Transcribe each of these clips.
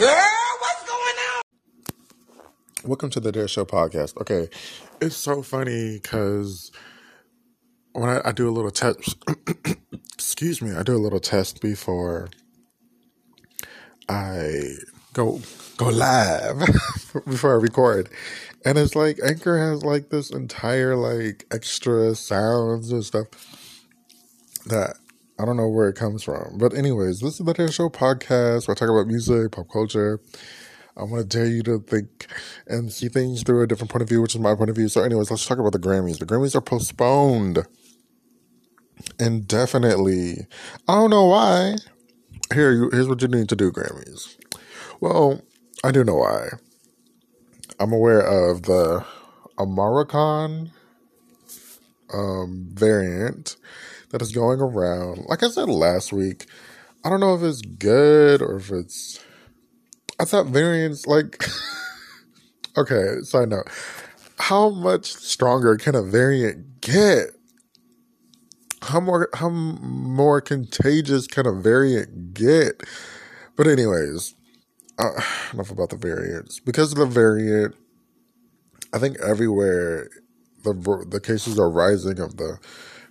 Girl, what's going on? Welcome to the Dare Show podcast. Okay, it's so funny because when I, I do a little test, excuse me, I do a little test before I go go live before I record, and it's like Anchor has like this entire like extra sounds and stuff that I don't know where it comes from. But anyways, this is the Dare Show podcast where I talk about music, pop culture. I want to dare you to think and see things through a different point of view, which is my point of view. So, anyways, let's talk about the Grammys. The Grammys are postponed indefinitely. I don't know why. Here, here's what you need to do, Grammys. Well, I do know why. I'm aware of the Omicron um, variant that is going around. Like I said last week, I don't know if it's good or if it's. I thought variants, like. okay, side note. How much stronger can a variant get? How more how more contagious can a variant get? But anyways, uh, enough about the variants. Because of the variant, I think everywhere the the cases are rising of the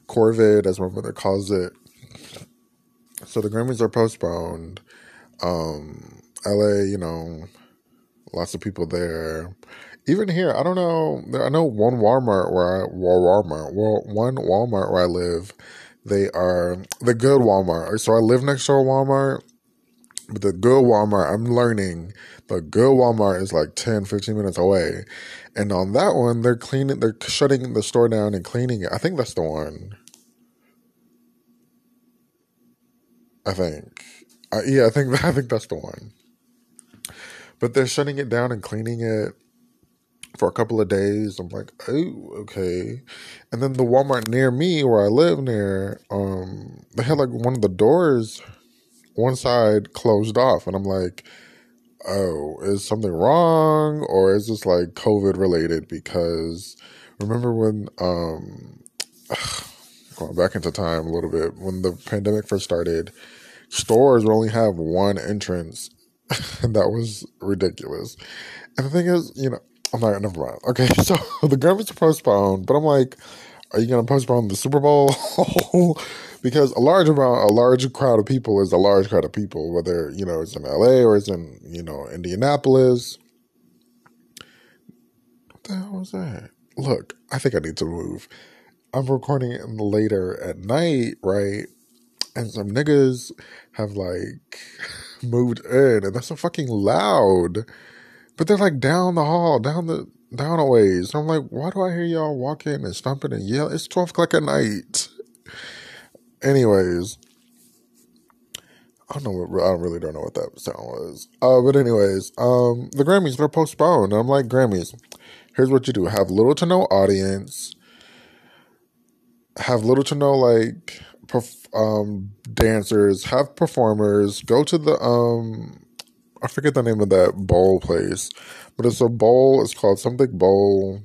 Corvid, as my mother calls it. So the Grammys are postponed. Um, LA, you know, lots of people there. Even here, I don't know. I know one Walmart where I Walmart, well, one Walmart where I live. They are the good Walmart. So I live next to a Walmart, but the good Walmart, I'm learning the good Walmart is like 10, 15 minutes away. And on that one, they're cleaning, they're shutting the store down and cleaning it. I think that's the one. I think. Yeah, I think I think that's the one. But they're shutting it down and cleaning it for a couple of days. I'm like, oh, okay. And then the Walmart near me, where I live near, um, they had like one of the doors, one side closed off, and I'm like, oh, is something wrong, or is this like COVID related? Because remember when, um, going back into time a little bit, when the pandemic first started, stores only have one entrance. and that was ridiculous. And the thing is, you know, I'm like, never mind. Okay, so the Grammys are postponed, but I'm like, are you to postpone the Super Bowl? because a large amount, a large crowd of people is a large crowd of people, whether, you know, it's in LA or it's in, you know, Indianapolis. What the hell was that? Look, I think I need to move. I'm recording it later at night, right? And some niggas have like moved in, and that's so fucking loud. But they're like down the hall, down the down a ways. So I'm like, why do I hear y'all walking and stomping and yell? It's twelve o'clock at night. Anyways, I don't know what I really don't know what that sound was. Uh, but anyways, um, the Grammys they're postponed. And I'm like, Grammys, here's what you do: have little to no audience, have little to no like perf- um, dancers, have performers, go to the um, I forget the name of that bowl place, but it's a bowl. It's called something bowl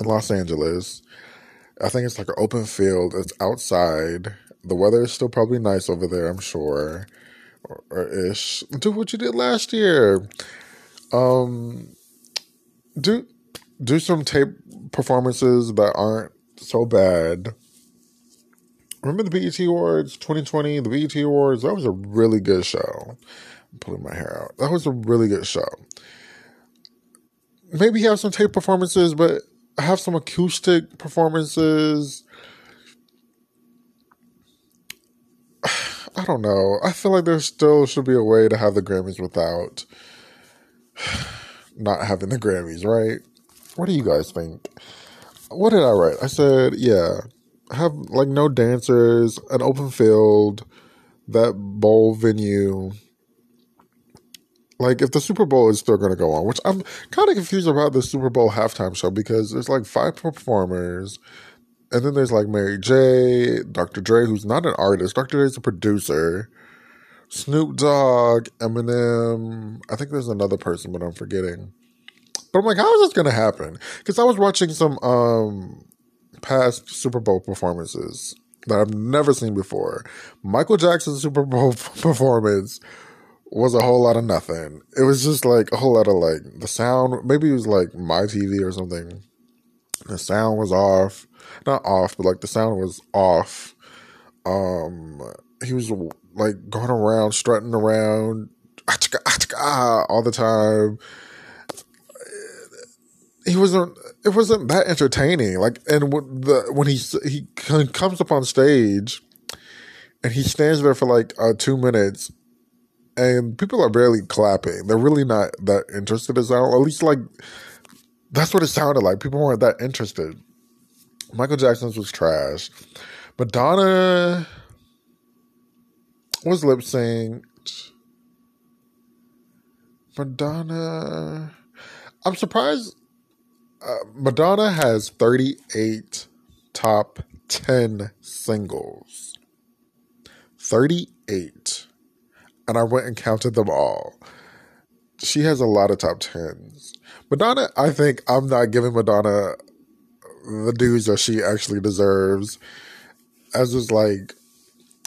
in Los Angeles. I think it's like an open field. It's outside. The weather is still probably nice over there. I'm sure, or, or ish. Do what you did last year. Um, do do some tape performances that aren't so bad remember the BET Awards 2020, the BET Awards? That was a really good show. I'm pulling my hair out. That was a really good show. Maybe have some tape performances, but have some acoustic performances. I don't know. I feel like there still should be a way to have the Grammys without not having the Grammys, right? What do you guys think? What did I write? I said, yeah, have like no dancers, an open field, that bowl venue. Like if the Super Bowl is still going to go on, which I'm kind of confused about the Super Bowl halftime show because there's like five performers, and then there's like Mary J, Dr. Dre, who's not an artist. Dr. Dre's a producer. Snoop Dogg, Eminem. I think there's another person, but I'm forgetting. But I'm like, how is this going to happen? Because I was watching some um past Super Bowl performances that I've never seen before. Michael Jackson's Super Bowl performance was a whole lot of nothing. It was just like a whole lot of like the sound. Maybe it was like my TV or something. The sound was off, not off, but like the sound was off. Um, he was like going around, strutting around, all the time. He wasn't. It wasn't that entertaining. Like, and when the when he he comes up on stage, and he stands there for like uh, two minutes, and people are barely clapping. They're really not that interested in sound. At least like that's what it sounded like. People weren't that interested. Michael Jackson's was trash. Madonna was lip synced. Madonna. I'm surprised. Uh, Madonna has 38 top 10 singles. 38. And I went and counted them all. She has a lot of top 10s. Madonna, I think I'm not giving Madonna the dues that she actually deserves as is like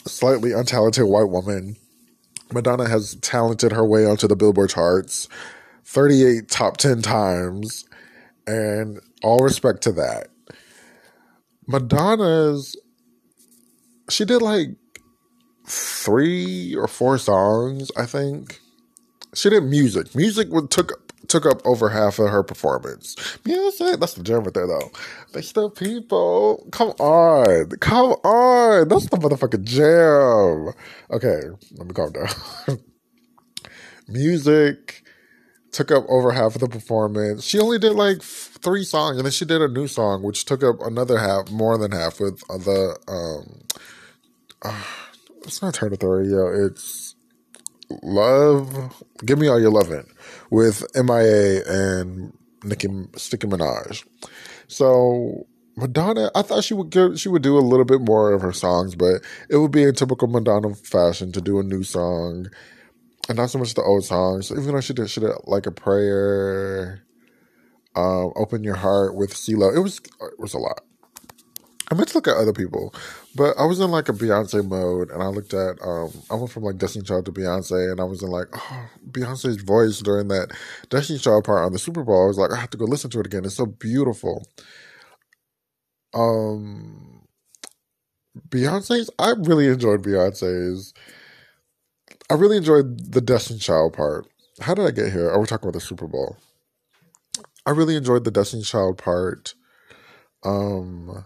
slightly untalented white woman. Madonna has talented her way onto the Billboard charts 38 top 10 times, and all respect to that. Madonna's, she did like three or four songs, I think. She did music. Music took took up over half of her performance. Music, that's the gem right there, though. They still people. Come on, come on. That's the motherfucking jam. Okay, let me calm down. Music took up over half of the performance. She only did like three songs, and then she did a new song, which took up another half, more than half, with the um. Uh, it's not Turn Authority, yo. It's Love. Give me all your loving with MIA and Nicki Sticky Minaj. So Madonna, I thought she would give, she would do a little bit more of her songs, but it would be in typical Madonna fashion to do a new song, and not so much the old songs. Even though she did, she did like a prayer, um, "Open Your Heart" with CeeLo. It was it was a lot. I meant to look at other people, but I was in like a Beyonce mode, and I looked at um, I went from like Destiny Child to Beyonce, and I was in like, oh, Beyonce's voice during that Destiny Child part on the Super Bowl. I was like, I have to go listen to it again. It's so beautiful. Um, Beyonce's, I really enjoyed Beyonce's. I really enjoyed the Destiny Child part. How did I get here? Are we're talking about the Super Bowl? I really enjoyed the Destiny Child part. Um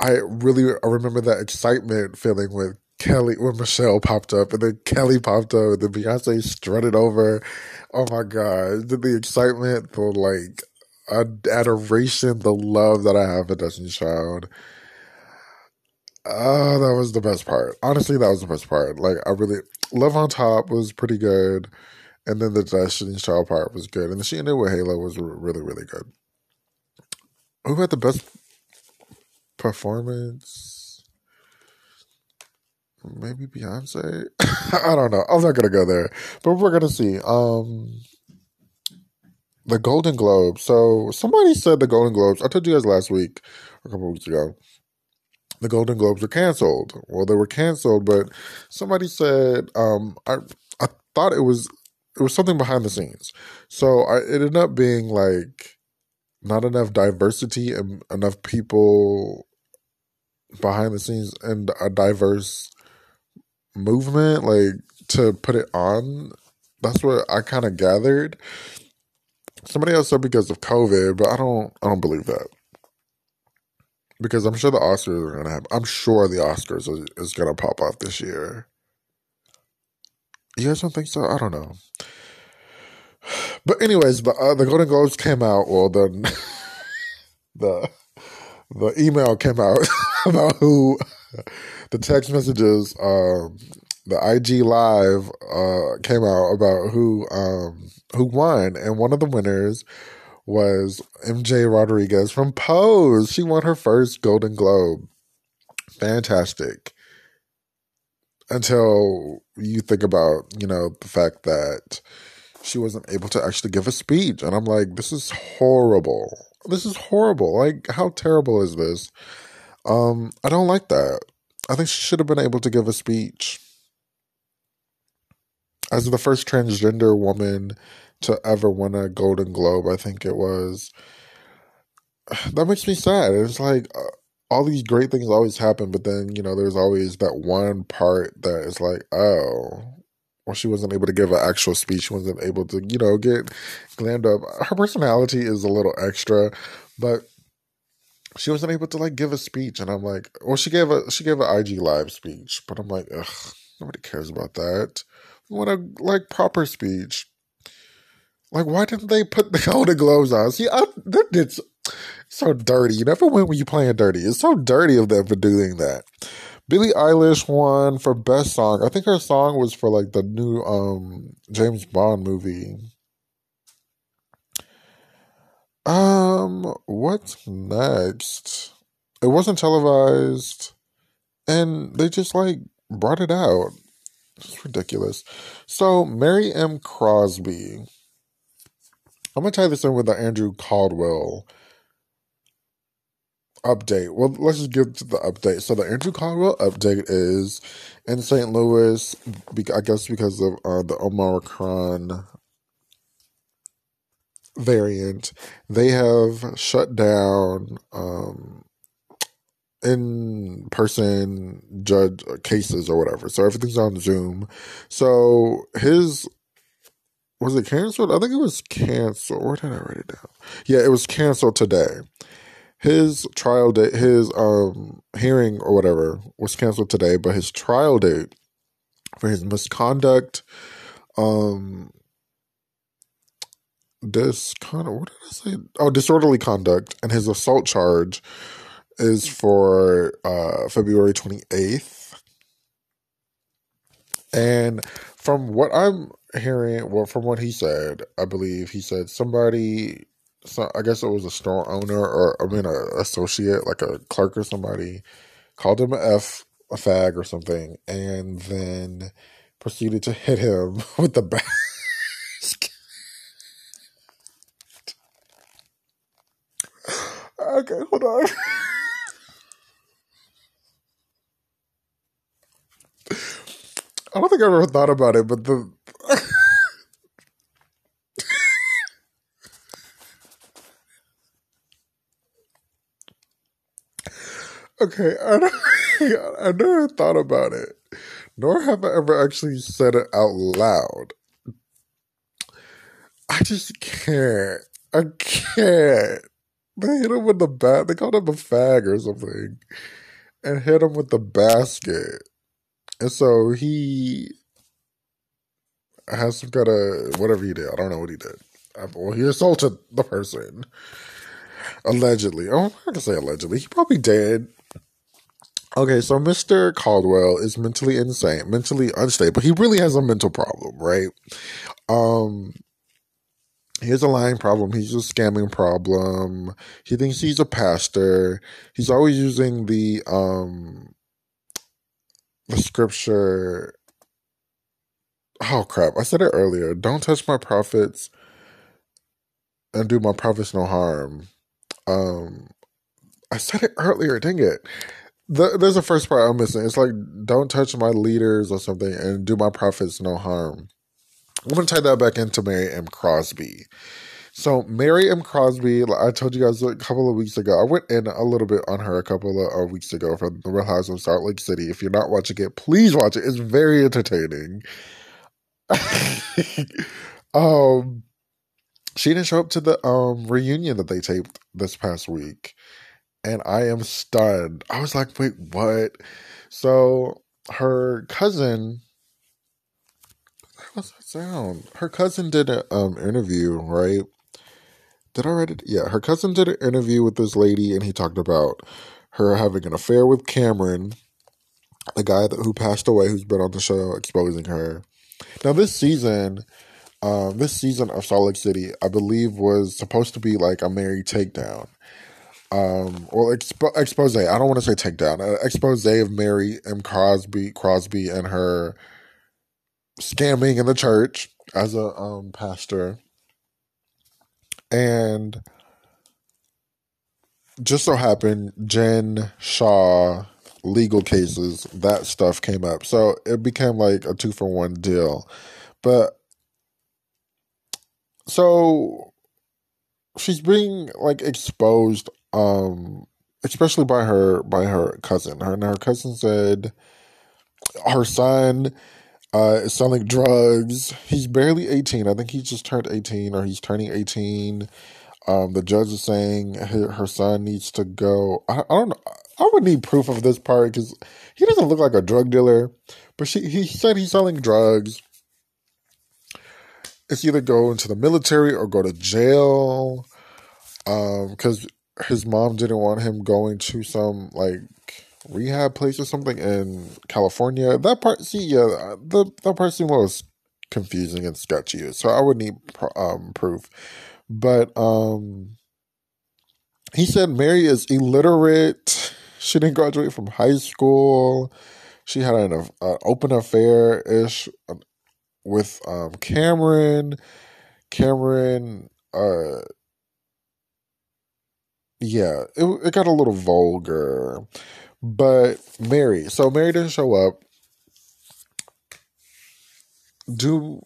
I really I remember that excitement feeling when Kelly when Michelle popped up and then Kelly popped up and then Beyonce strutted over. Oh my god. The, the excitement, the like adoration, the love that I have for Destiny Child. Oh, that was the best part. Honestly, that was the best part. Like I really Love on Top was pretty good. And then the Destiny Child part was good. And the she ended with Halo was really, really good. Who had the best performance. Maybe Beyonce. I don't know. I'm not gonna go there, but we're gonna see. Um, the Golden Globes. So somebody said the Golden Globes. I told you guys last week, a couple weeks ago, the Golden Globes were canceled. Well, they were canceled, but somebody said um, I I thought it was it was something behind the scenes. So I, it ended up being like not enough diversity and enough people behind the scenes and a diverse movement, like to put it on. That's what I kind of gathered. Somebody else said because of COVID, but I don't. I don't believe that because I'm sure the Oscars are gonna have. I'm sure the Oscars is, is gonna pop off this year. You guys don't think so? I don't know. But anyways, the uh, the Golden Globes came out. Well, the the the email came out about who the text messages, um, the IG live uh, came out about who um, who won, and one of the winners was MJ Rodriguez from Pose. She won her first Golden Globe. Fantastic. Until you think about, you know, the fact that she wasn't able to actually give a speech. And I'm like, this is horrible. This is horrible. Like, how terrible is this? Um, I don't like that. I think she should have been able to give a speech. as the first transgender woman to ever win a Golden Globe, I think it was. That makes me sad. It's like uh, all these great things always happen, but then, you know, there's always that one part that is like, oh, well, she wasn't able to give an actual speech. She wasn't able to, you know, get glammed up. Her personality is a little extra, but she wasn't able to like give a speech. And I'm like, well, she gave a she gave an IG live speech, but I'm like, ugh, nobody cares about that. We want a like proper speech. Like, why didn't they put the Golden Globes on? See, I, that did so dirty. You never win when you playing dirty. It's so dirty of them for doing that. Billie Eilish won for best song. I think her song was for like the new um James Bond movie. Um, what's next? It wasn't televised, and they just like brought it out. It's ridiculous. So Mary M. Crosby. I'm gonna tie this in with the Andrew Caldwell update. Well, let's just get to the update. So the Andrew Caldwell update is in St. Louis. I guess because of uh, the Omicron variant, they have shut down um, in person judge cases or whatever. So everything's on Zoom. So his was it canceled? I think it was canceled. Where did I write it down? Yeah, it was canceled today his trial date, his um hearing or whatever was canceled today, but his trial date for his misconduct, um, this kind of what did I say? Oh, disorderly conduct and his assault charge is for uh February twenty eighth, and from what I'm hearing, well, from what he said, I believe he said somebody so I guess it was a store owner or I mean a associate, like a clerk or somebody, called him a f a fag or something, and then proceeded to hit him with the basket. okay, hold on. I don't think I ever thought about it, but the Okay, I, I never thought about it, nor have I ever actually said it out loud. I just can't. I can't. They hit him with the bat. They called him a fag or something, and hit him with the basket. And so he has some kind of whatever he did. I don't know what he did. Well, he assaulted the person allegedly. Oh, I'm not gonna say allegedly. He probably did. Okay, so Mr. Caldwell is mentally insane, mentally unstable. He really has a mental problem, right? Um, he has a lying problem. He's a scamming problem. He thinks he's a pastor. He's always using the um the scripture. Oh crap! I said it earlier. Don't touch my prophets and do my prophets no harm. Um, I said it earlier. Dang it! The, there's a first part I'm missing. It's like don't touch my leaders or something, and do my prophets no harm. I'm gonna tie that back into Mary M. Crosby. So Mary M. Crosby, I told you guys a couple of weeks ago, I went in a little bit on her a couple of uh, weeks ago from the Real Housewives of Salt Lake City. If you're not watching it, please watch it. It's very entertaining. um, she didn't show up to the um reunion that they taped this past week and I am stunned. I was like, wait, what? So her cousin, what's that sound? Her cousin did an um, interview, right? Did I read it? Yeah, her cousin did an interview with this lady, and he talked about her having an affair with Cameron, the guy that, who passed away, who's been on the show exposing her. Now, this season, um, this season of Salt Lake City, I believe, was supposed to be like a Mary takedown um, well, expo- expose. I don't want to say take down. Uh, expose of Mary M. Crosby, Crosby, and her scamming in the church as a um, pastor, and just so happened Jen Shah legal cases that stuff came up, so it became like a two for one deal. But so she's being like exposed um especially by her by her cousin. Her and her cousin said her son uh selling drugs. He's barely 18 i think he just turned 18 or he's turning 18 um the judge is saying her, her son needs to go. I, I don't know. I would need proof of this part because he doesn't look like a drug dealer but she he said he's selling drugs. It's either go into the military or go to jail because um, his mom didn't want him going to some like rehab place or something in California. That part, see, yeah, the that part seemed was confusing and sketchy. So I would need um, proof, but um, he said Mary is illiterate. She didn't graduate from high school. She had an, an open affair ish with um, Cameron. Cameron, uh, yeah, it, it got a little vulgar. But Mary, so Mary didn't show up. Do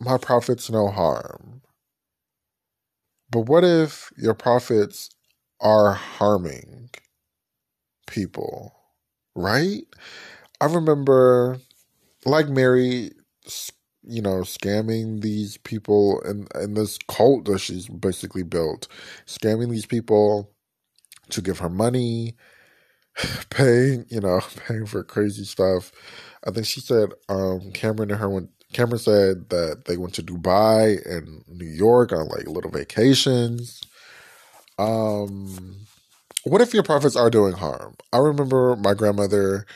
my prophets no harm? But what if your prophets are harming people, right? I remember, like Mary, you know, scamming these people and in this cult that she's basically built, scamming these people to give her money, paying, you know, paying for crazy stuff. I think she said um, Cameron and her went. Cameron said that they went to Dubai and New York on like little vacations. Um, what if your prophets are doing harm? I remember my grandmother.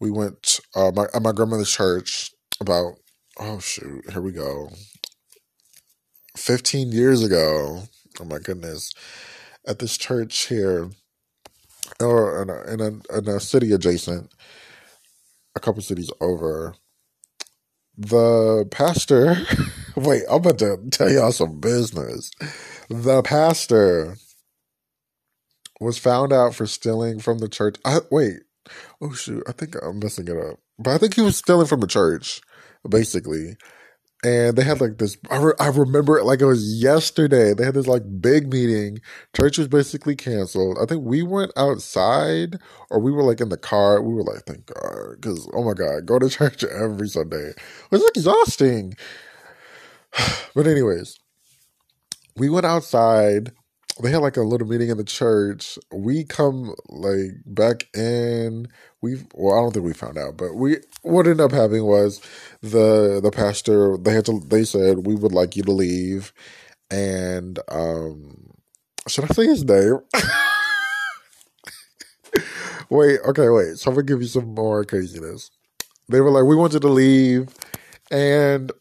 We went uh, my at my grandmother's church about oh shoot, here we go. 15 years ago, oh my goodness, at this church here, or in a, in a, in a city adjacent, a couple cities over, the pastor, wait, I'm about to tell y'all some business. The pastor was found out for stealing from the church. I, wait, oh shoot, I think I'm messing it up. But I think he was stealing from the church basically. And they had like this, I, re- I remember it like it was yesterday. They had this like big meeting. Church was basically canceled. I think we went outside or we were like in the car. We were like, thank God. Cause oh my God, go to church every Sunday. It was like exhausting. but anyways, we went outside they had like a little meeting in the church. We come like back in. We well, I don't think we found out, but we what ended up having was the the pastor. They had to. They said we would like you to leave, and um, should I say his name? wait, okay, wait. So I'm gonna give you some more craziness. They were like, we want you to leave, and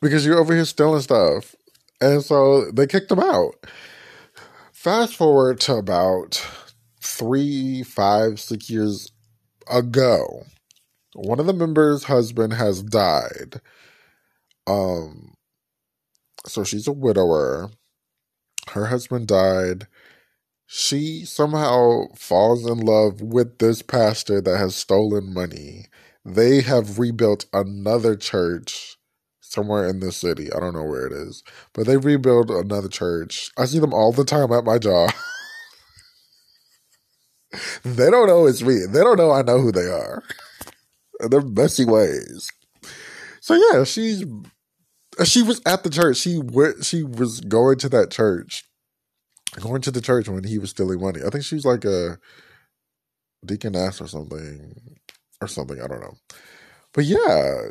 because you're over here stealing stuff and so they kicked him out. Fast forward to about three, five, six years ago. One of the members' husband has died. Um, so she's a widower. Her husband died. She somehow falls in love with this pastor that has stolen money. They have rebuilt another church somewhere in this city. I don't know where it is, but they rebuild another church. I see them all the time at my job. they don't know it's me. They don't know I know who they are. They're messy ways. So yeah, she's she was at the church. She went. She was going to that church, going to the church when he was stealing money. I think she was like a deaconess or something, or something. I don't know. But yeah,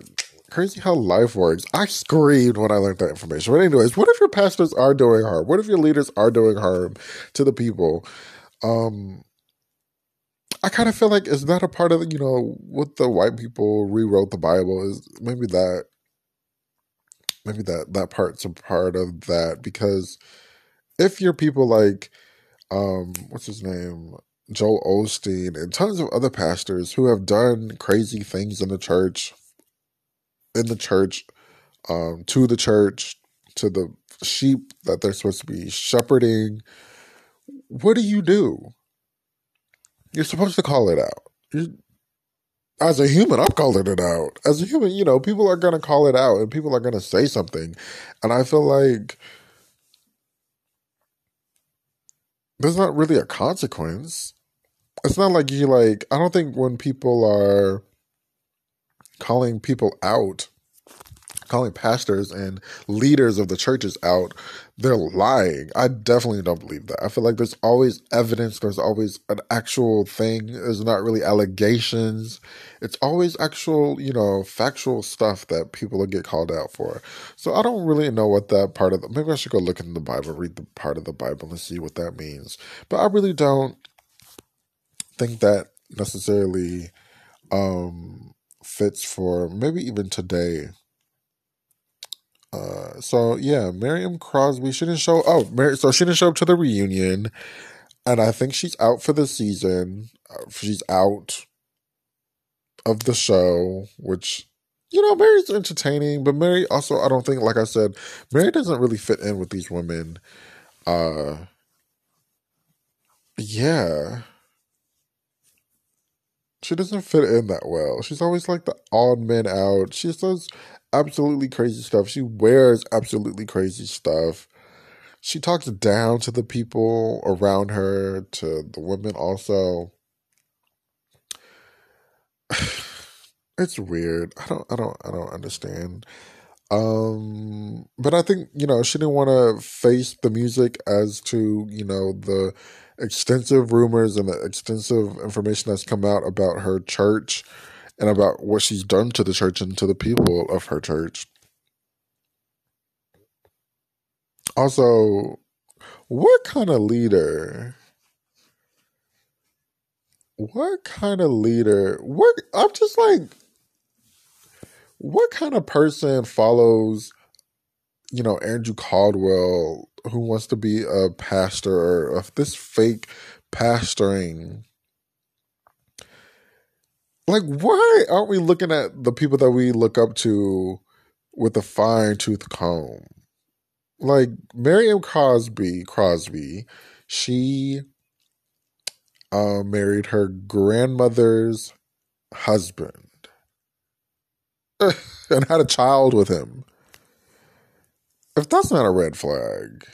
crazy how life works. I screamed when I learned that information. But anyways, what if your pastors are doing harm? What if your leaders are doing harm to the people? Um, I kind of feel like is that a part of you know what the white people rewrote the Bible is maybe that maybe that that part's a part of that because if you're people like um what's his name Joel Osteen and tons of other pastors who have done crazy things in the church in the church, um, to the church, to the sheep that they're supposed to be shepherding. What do you do? You're supposed to call it out. You're, as a human, I'm calling it out. As a human, you know, people are gonna call it out and people are gonna say something. And I feel like there's not really a consequence. It's not like you like I don't think when people are calling people out calling pastors and leaders of the churches out, they're lying. I definitely don't believe that. I feel like there's always evidence, there's always an actual thing. There's not really allegations. It's always actual, you know, factual stuff that people get called out for. So I don't really know what that part of the maybe I should go look in the Bible, read the part of the Bible and see what that means. But I really don't think that necessarily um fits for maybe even today uh, so yeah, Mary M. Crosby. She didn't show. Oh, Mary, so she didn't show up to the reunion, and I think she's out for the season. Uh, she's out of the show, which you know, Mary's entertaining, but Mary also, I don't think, like I said, Mary doesn't really fit in with these women. Uh, yeah, she doesn't fit in that well. She's always like the odd man out. She does absolutely crazy stuff. She wears absolutely crazy stuff. She talks down to the people around her, to the women also. it's weird. I don't I don't I don't understand. Um but I think, you know, she didn't want to face the music as to, you know, the extensive rumors and the extensive information that's come out about her church and about what she's done to the church and to the people of her church. Also, what kind of leader? What kind of leader? What I'm just like, what kind of person follows, you know, Andrew Caldwell, who wants to be a pastor of this fake pastoring like why aren't we looking at the people that we look up to with a fine tooth comb? Like Mary M. Crosby, Crosby, she uh, married her grandmother's husband and had a child with him. If that's not a red flag,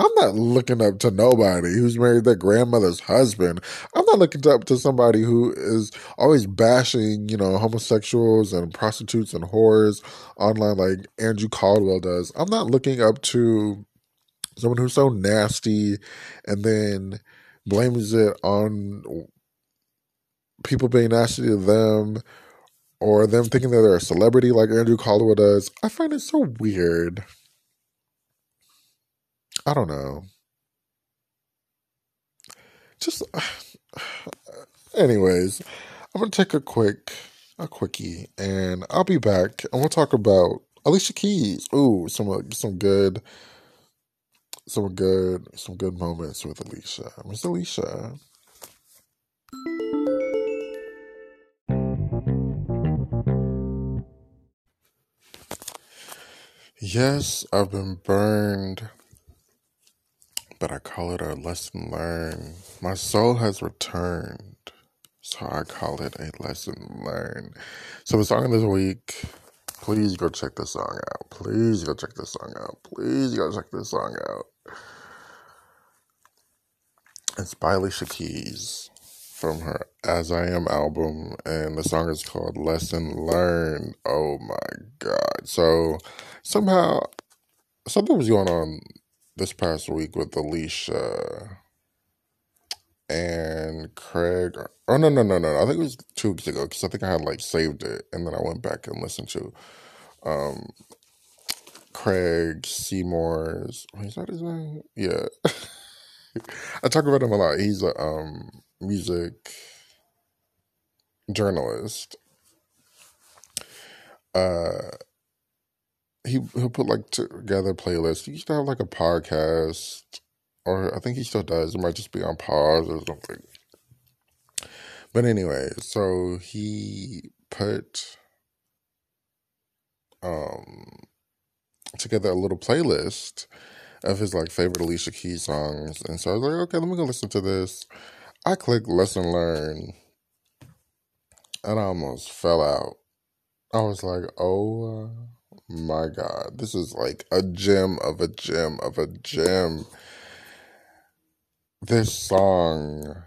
I'm not looking up to nobody who's married their grandmother's husband. I'm not looking up to somebody who is always bashing, you know, homosexuals and prostitutes and whores online like Andrew Caldwell does. I'm not looking up to someone who's so nasty and then blames it on people being nasty to them or them thinking that they're a celebrity like Andrew Caldwell does. I find it so weird. I don't know. Just, anyways, I'm gonna take a quick, a quickie, and I'll be back, and we'll talk about Alicia Keys. Ooh, some uh, some good, some good, some good moments with Alicia. Miss Alicia. Yes, I've been burned but I call it a lesson learned. My soul has returned, so I call it a lesson learned. So the song of this week, please go check this song out. Please go check this song out. Please go check this song out. It's by Alicia Keys from her As I Am album, and the song is called Lesson Learned. Oh my god. So somehow something was going on this past week with Alicia and Craig. Oh no no no no! I think it was two weeks ago because I think I had like saved it and then I went back and listened to um Craig Seymour's. Is that his name? Yeah, I talk about him a lot. He's a um music journalist. Uh he he'll put like together playlists. He used to have like a podcast, or I think he still does. It might just be on pause or something. But anyway, so he put um together a little playlist of his like favorite Alicia Keys songs, and so I was like, okay, let me go listen to this. I clicked lesson learn, and I almost fell out. I was like, oh my God, this is like a gem of a gem of a gem. This song,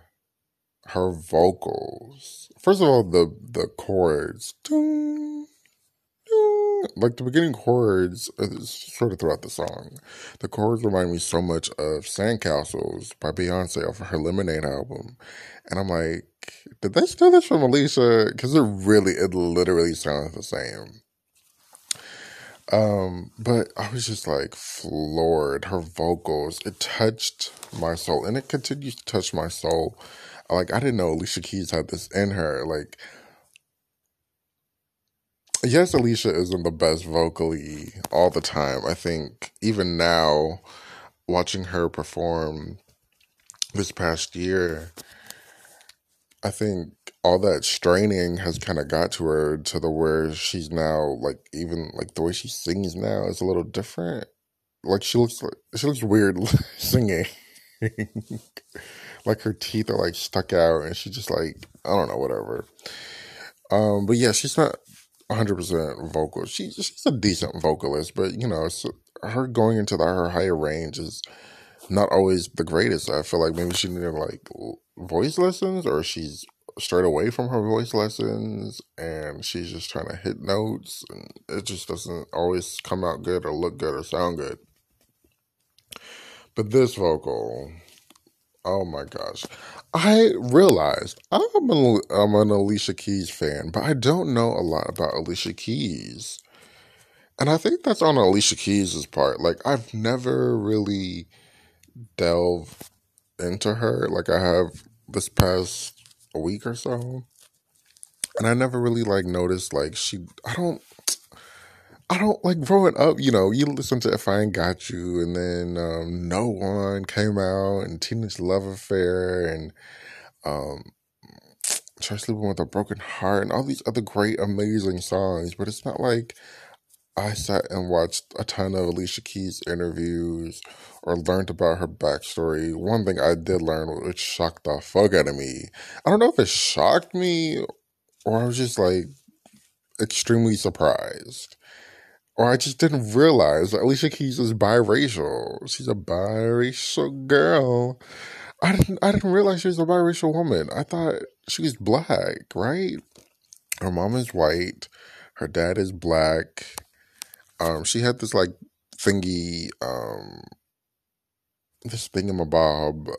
her vocals. First of all, the the chords. Ding, ding, like the beginning chords, uh, sort of throughout the song. The chords remind me so much of Sandcastles by Beyonce off of her Lemonade album. And I'm like, did they steal this from Alicia? Because it really, it literally sounds the same. Um, but I was just like floored. Her vocals, it touched my soul, and it continues to touch my soul. Like I didn't know Alicia Keys had this in her. Like, yes, Alicia isn't the best vocally all the time. I think even now, watching her perform this past year, I think all that straining has kind of got to her to the where she's now like even like the way she sings now is a little different. Like she looks like she looks weird singing. like her teeth are like stuck out and she's just like I don't know whatever. Um, but yeah, she's not 100% vocal. She, she's a decent vocalist, but you know, her going into the, her higher range is not always the greatest. I feel like maybe she needed like voice lessons or she's strayed away from her voice lessons and she's just trying to hit notes and it just doesn't always come out good or look good or sound good. But this vocal, oh my gosh. I realized I'm an, I'm an Alicia Keys fan, but I don't know a lot about Alicia Keys. And I think that's on Alicia Keys' part. Like, I've never really delved into her like I have this past week or so. And I never really like noticed like she I don't I don't like growing up, you know, you listen to If I Ain't Got You and then um, No One came out and Teenage Love Affair and um Try Sleeping with a Broken Heart and all these other great, amazing songs, but it's not like I sat and watched a ton of Alicia Keys interviews or learned about her backstory. One thing I did learn, which shocked the fuck out of me. I don't know if it shocked me or I was just like extremely surprised. Or I just didn't realize that Alicia Keys is biracial. She's a biracial girl. I didn't I didn't realize she was a biracial woman. I thought she was black, right? Her mom is white, her dad is black um, she had this like thingy, um, this thingamabob.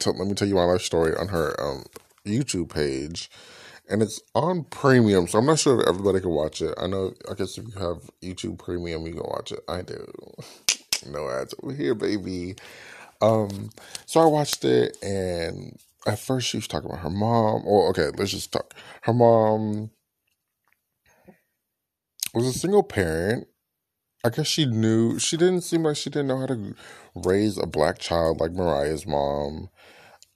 To, let me tell you my life story on her um, YouTube page, and it's on premium, so I'm not sure if everybody can watch it. I know, I guess if you have YouTube Premium, you can watch it. I do. no ads over here, baby. Um, so I watched it, and at first she was talking about her mom. Well, okay, let's just talk. Her mom was a single parent. I guess she knew she didn't seem like she didn't know how to raise a black child like Mariah's mom.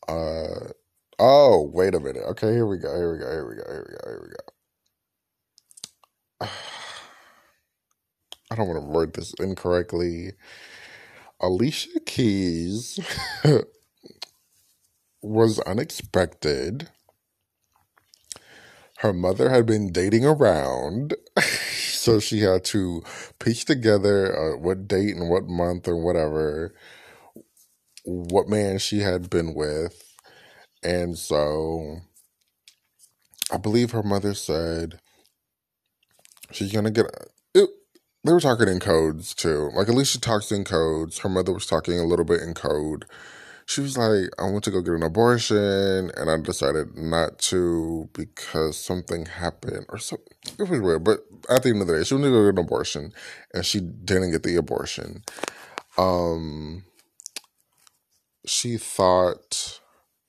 Uh oh, wait a minute. Okay, here we go. Here we go. Here we go. Here we go. Here we go. I don't want to word this incorrectly. Alicia Keys was unexpected. Her mother had been dating around. So she had to piece together uh, what date and what month or whatever, what man she had been with. And so I believe her mother said she's going to get. It, they were talking in codes too. Like at least she talks in codes. Her mother was talking a little bit in code she was like, I went to go get an abortion and I decided not to because something happened or something. It was weird. But at the end of the day, she went to go get an abortion and she didn't get the abortion. Um, she thought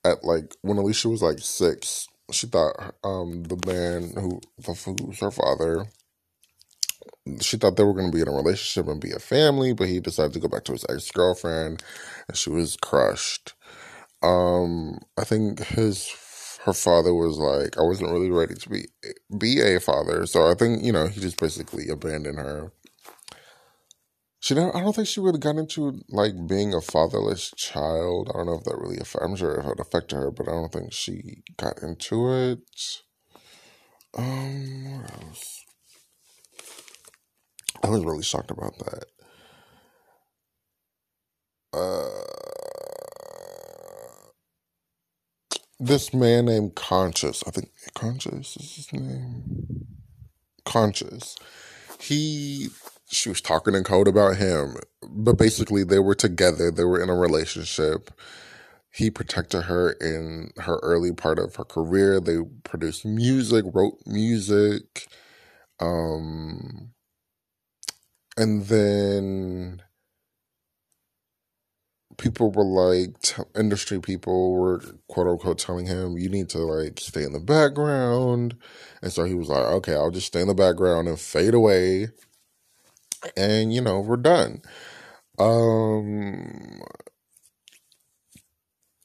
at like, when Alicia was like six, she thought um, the man who, who was her father, she thought they were going to be in a relationship and be a family, but he decided to go back to his ex girlfriend, and she was crushed. Um, I think his her father was like, I wasn't really ready to be be a father, so I think you know he just basically abandoned her. She never, I don't think she really got into like being a fatherless child. I don't know if that really affected. I'm sure if it affected her, but I don't think she got into it. Um, what else? I was really shocked about that. Uh, this man named Conscious, I think Conscious is his name. Conscious. He, she was talking in code about him, but basically they were together. They were in a relationship. He protected her in her early part of her career. They produced music, wrote music. Um, and then people were like, t- industry people were quote unquote telling him, you need to like stay in the background. And so he was like, okay, I'll just stay in the background and fade away. And, you know, we're done. Um,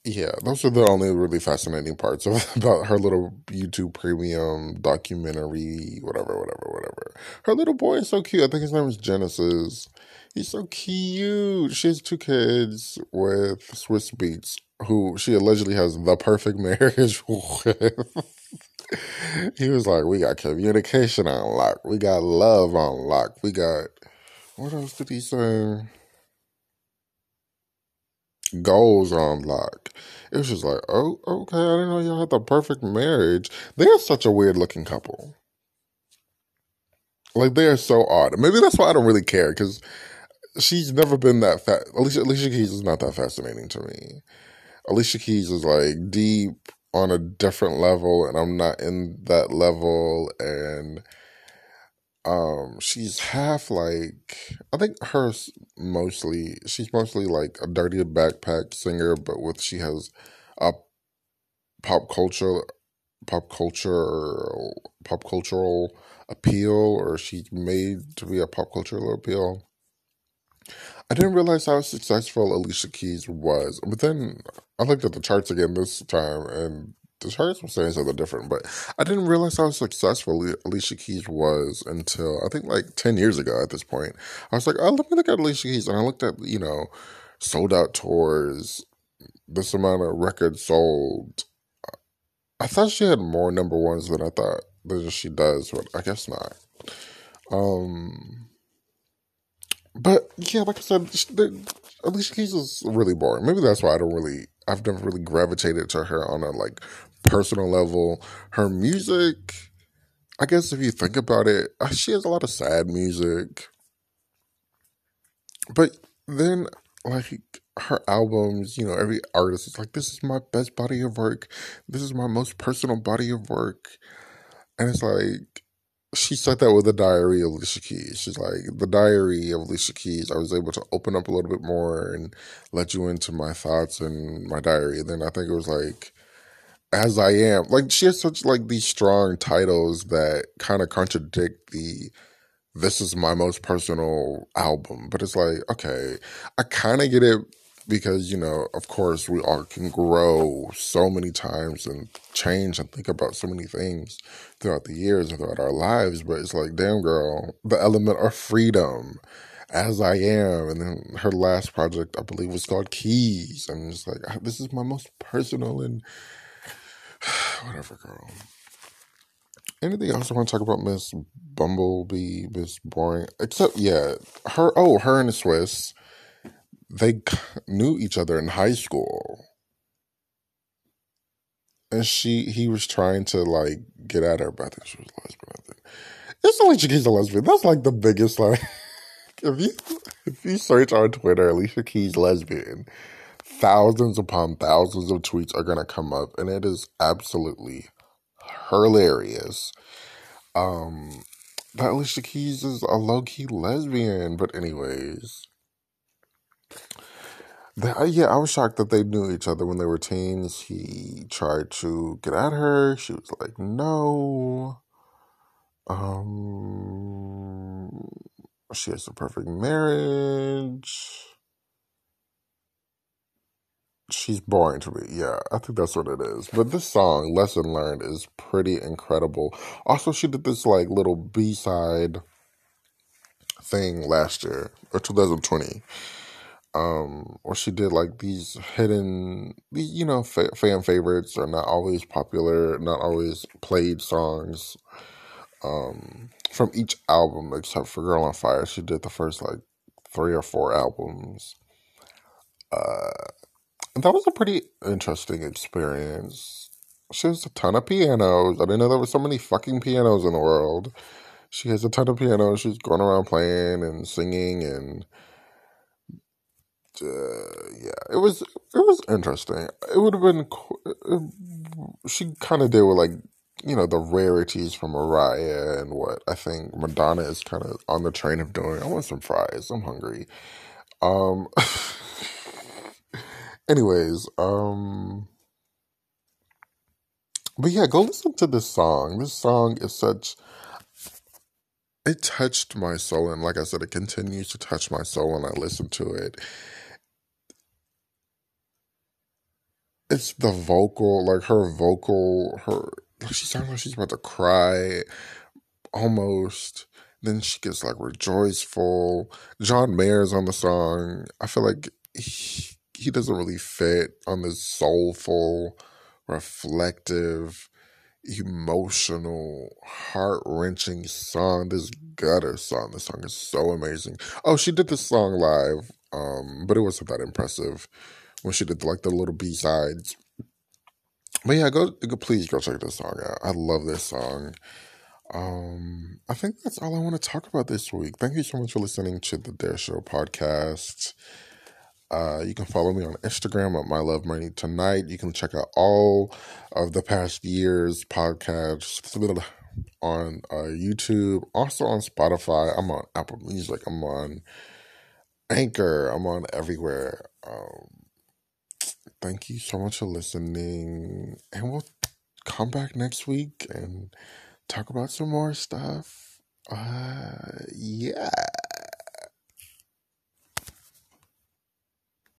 yeah, those are the only really fascinating parts of, about her little YouTube premium documentary, whatever, whatever, whatever. Her little boy is so cute. I think his name is Genesis. He's so cute. She has two kids with Swizz Beatz, who she allegedly has the perfect marriage with. he was like, We got communication on lock. We got love on lock. We got, what else did he say? Goals on lock. It was just like, oh, okay, I didn't know y'all had the perfect marriage. They're such a weird looking couple. Like, they are so odd. Maybe that's why I don't really care, because she's never been that fat. Alicia Alicia Keys is not that fascinating to me. Alicia Keys is like deep on a different level, and I'm not in that level. And um, she's half like I think hers mostly. She's mostly like a dirty backpack singer, but with she has a pop culture, pop culture, pop cultural appeal, or she's made to be a pop cultural appeal. I didn't realize how successful Alicia Keys was. But then I looked at the charts again this time, and the charts were saying something different. But I didn't realize how successful Alicia Keys was until I think like 10 years ago at this point. I was like, oh, let me look at Alicia Keys. And I looked at, you know, sold out tours, this amount of records sold. I thought she had more number ones than I thought that she does, but I guess not. Um, but yeah, like I said, Alicia Keys is really boring. Maybe that's why I don't really, I've never really gravitated to her on a like personal level. Her music, I guess if you think about it, uh, she has a lot of sad music. But then, like, her albums, you know, every artist is like, this is my best body of work. This is my most personal body of work. And it's like, she said that with the diary of Alicia Keys. She's like, the diary of Alicia Keys, I was able to open up a little bit more and let you into my thoughts and my diary. And then I think it was like, as I am. Like she has such like these strong titles that kind of contradict the this is my most personal album. But it's like, okay, I kind of get it because you know of course we all can grow so many times and change and think about so many things throughout the years and throughout our lives but it's like damn girl the element of freedom as i am. And then her last project i believe was called keys. And it's like ah, this is my most personal and whatever girl. Anything else i want to talk about miss bumblebee miss boring? Except yeah her oh her and the Swizz they knew each other in high school. And she he was trying to like get at her but i think she was lesbian it's alicia keys a lesbian. That's like the biggest like if you if you search on twitter alicia keys lesbian thousands upon thousands of tweets are gonna come up and it is absolutely hilarious. Um that alicia keys is a low-key lesbian. But anyways the, yeah, I was shocked that they knew each other when they were teens. He tried to get at her. She was like, no. Um, she has the perfect marriage. She's boring to me. Yeah, I think that's what it is. But this song, Lesson Learned, is pretty incredible. Also, she did this like little B side thing last year or 2020 um where she did like these hidden you know fa- fan favorites are not always popular not always played songs um from each album except for girl on fire. She did the first like three or four albums. Uh and that was a pretty interesting experience. She has a ton of pianos. I didn't know there were so many fucking pianos in the world. She has a ton of pianos. She's going around playing and singing and uh, yeah, it was it was interesting. It would have been she kind of did with like you know the rarities from Mariah and what I think Madonna is kind of on the train of doing. I want some fries. I'm hungry. Um. anyways, um. But yeah, go listen to this song. This song is such it touched my soul and like i said it continues to touch my soul when i listen to it it's the vocal, like her vocal, her she sounds like she's about to cry almost. Then she gets like rejoiceful. John Mayer's on the song. I feel like he, he doesn't really fit on this soulful, reflective, emotional, heart wrenching song. This gutter song. This song is so amazing. Oh, she did this song live, um, but it wasn't that impressive when she did like the little B sides. But yeah, go, go please go check this song out. I love this song. Um, I think that's all I want to talk about this week. Thank you so much for listening to the Dare Show podcast. Uh, you can follow me on Instagram at My Love My Need Tonight. You can check out all of the past year's podcasts on uh, YouTube, also on Spotify. I'm on Apple Music. I'm on Anchor. I'm on everywhere. Um, thank you so much for listening. And we'll come back next week and talk about some more stuff. Uh, yeah.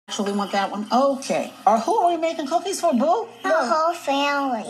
Actually, want that one? Okay. Or who are we making cookies for, Boo? The whole family.